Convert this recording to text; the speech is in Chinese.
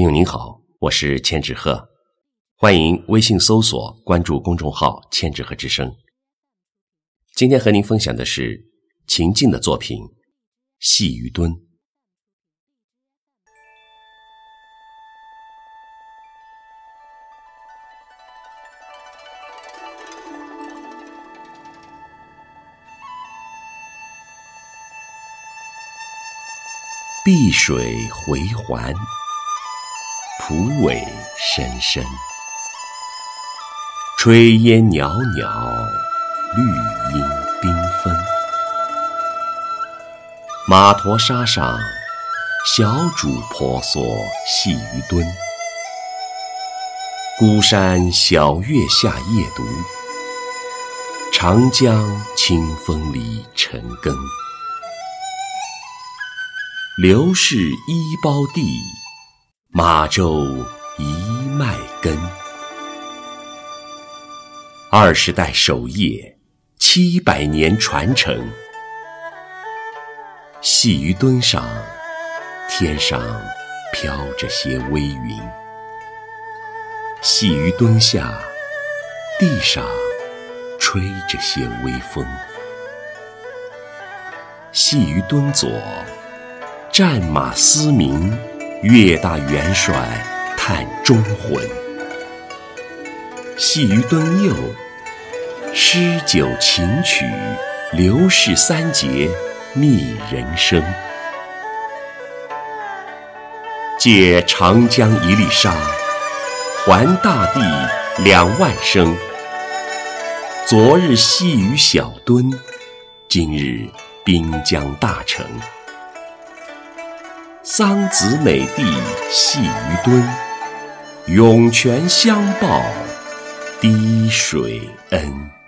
朋友您好，我是千纸鹤，欢迎微信搜索关注公众号“千纸鹤之声”。今天和您分享的是秦晋的作品《细鱼墩》。碧水回环，蒲苇深深，炊烟袅袅，绿荫缤纷。码头沙上，小主婆娑细鱼蹲。孤山小月下夜读，长江清风里晨耕。刘氏衣包地，马周一脉根。二十代守业，七百年传承。细鱼墩上，天上飘着些微云；细鱼墩下，地上吹着些微风。细鱼墩左。战马嘶鸣，岳大元帅叹忠魂。细鱼墩右，诗酒琴曲，刘氏三杰觅人生。借长江一粒沙，还大地两万升。昨日细鱼小墩，今日滨江大成。桑梓美地系鱼墩，涌泉相报滴水恩。